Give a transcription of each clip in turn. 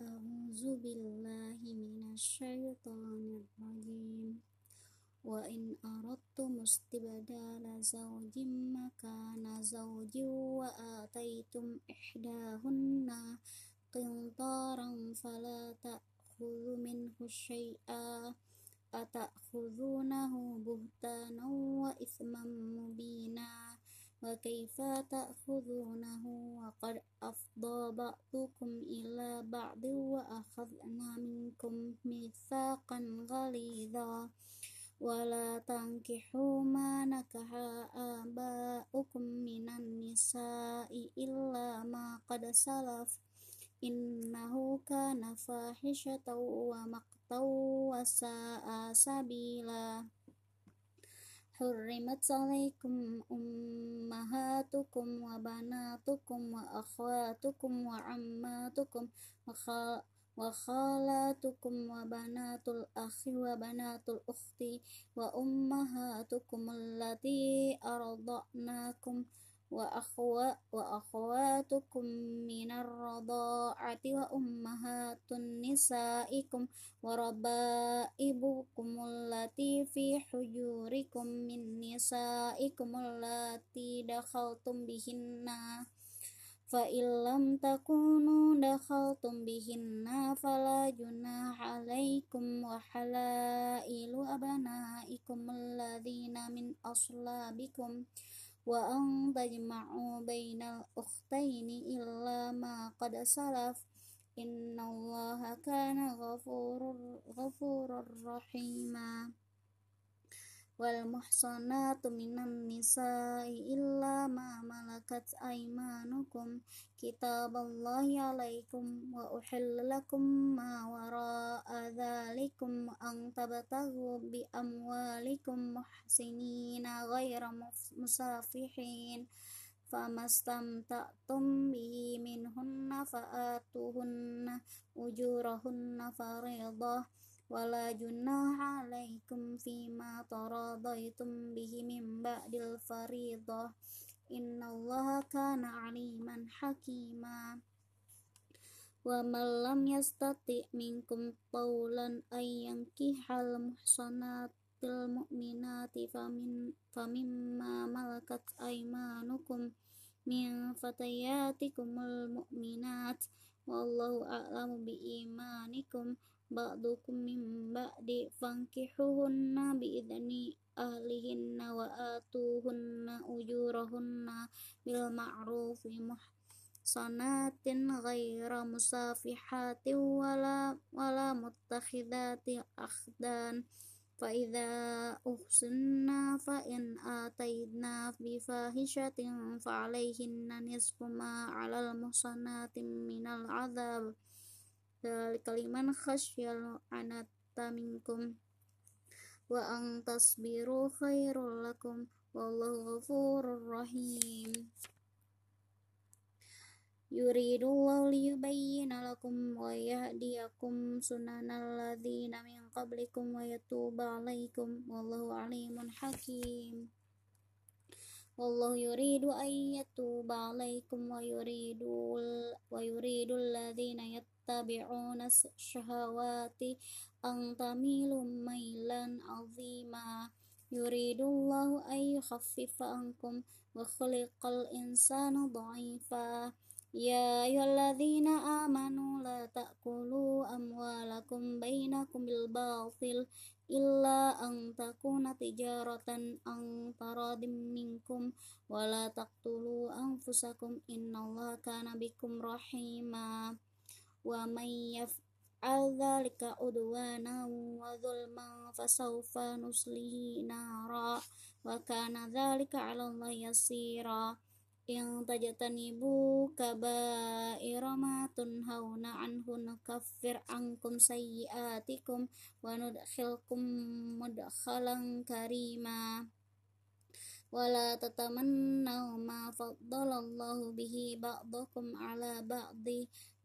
أعوذ بالله من الشيطان الرجيم. وإن أردتم استبدال زوج مكان زوج وآتيتم إحداهن قنطارا فلا تأخذوا منه شيئا أتأخذونه بهتانا وإثما مبينا وكيف تأخذونه وقد أفضى بعضكم إلى بعض وأخذنا منكم ميثاقا غليظا. ولا تنكحوا ما نكح آباؤكم من النساء إلا ما قد سلف. إنه كان فاحشة ومقتا وساء سبيلا. حرمت عليكم أمهاتكم وبناتكم وأخواتكم وعماتكم وخالاتكم وبنات الأخ وبنات الأخت وأمهاتكم التي أرضعناكم وأخواتكم من الرضاعة وأمهات نسائكم وربائبكم التي في حجوركم من نسائكم التي دخلتم بهن فإن لم تكونوا دخلتم بهن فلا جناح عليكم وحلائل أبنائكم الذين من أصلابكم وأن تجمعوا بين الأختين إلا ما قد سلف. إن الله كان غفورا غفور رحيما. wal muhsanatu minan nisa'i illa ma malakat aymanukum. Kitaballahi alaikum wa uhillalakum ma wara'a dhalikum an tabtahu bi amwalikum muhsinina ghayra musafihin. Famastamta'tum bihi minhunna fa'atuhunna ujurahunna faridah. Wala junaha فيما تراضيتم به من بعد الفريضة إن الله كان عليما حكيما ومن لم يستطع منكم طولا أن ينكح المحصنات المؤمنات فمن فمما ملكت أيمانكم من فتياتكم المؤمنات والله أعلم بإيمانكم بعضكم من بعد فانكحوهن بإذن أهلهن وآتوهن أجورهن بالمعروف محصنات غير مسافحات ولا ولا متخذات أخدان فإذا أحسنا فإن آتينا بفاحشة فعليهن نصف ما على المحصنات من العذاب Dzalika khasyal anata minkum wa an tasbiru khairul lakum. Wallahu ghafurur rahim. Yuridu liyubayyana lakum wa yahdiyakum sunanal ladzina min qablikum wa yatuba alaikum wallahu alimun hakim. والله يريد أن يتوب عليكم ويريد ويريد الذين يتبعون الشهوات أن تميلوا ميلا عظيما. يريد الله أن يخفف عنكم وخلق الإنسان ضعيفا. يا أيها الذين آمنوا أموالكم بينكم بالباطل إلا أن تكون تجارة عن تراض منكم ولا تقتلوا أنفسكم إن الله كان بكم رحيما ومن يفعل ذلك عدوانا وظلما فسوف نصليه نارا وكان ذلك على الله يسيرا yang tajatanibu kabaira ma tunhauna anhu nakaffir ankum sayyiatikum wa nudkhilkum mudkhalan karima. ولا تتمنوا ما فضل الله به بعضكم على بعض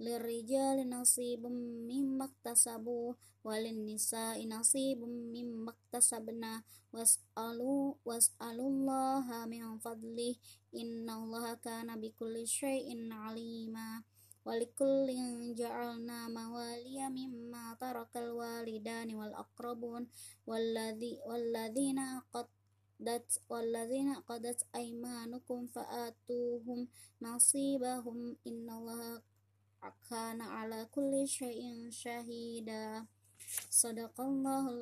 للرجال نصيب مما اكتسبوا وللنساء نصيب مما اكتسبنا واسألوا, واسألوا الله من فضله إن الله كان بكل شيء عليما ولكل جعلنا موالي مما ترك الوالدان والأقربون والذي والذين قدت dat walladzina qadat aymanukum fa'atuhum nasibahum innallaha kana ala kulli syai'in syahida sadaqallahul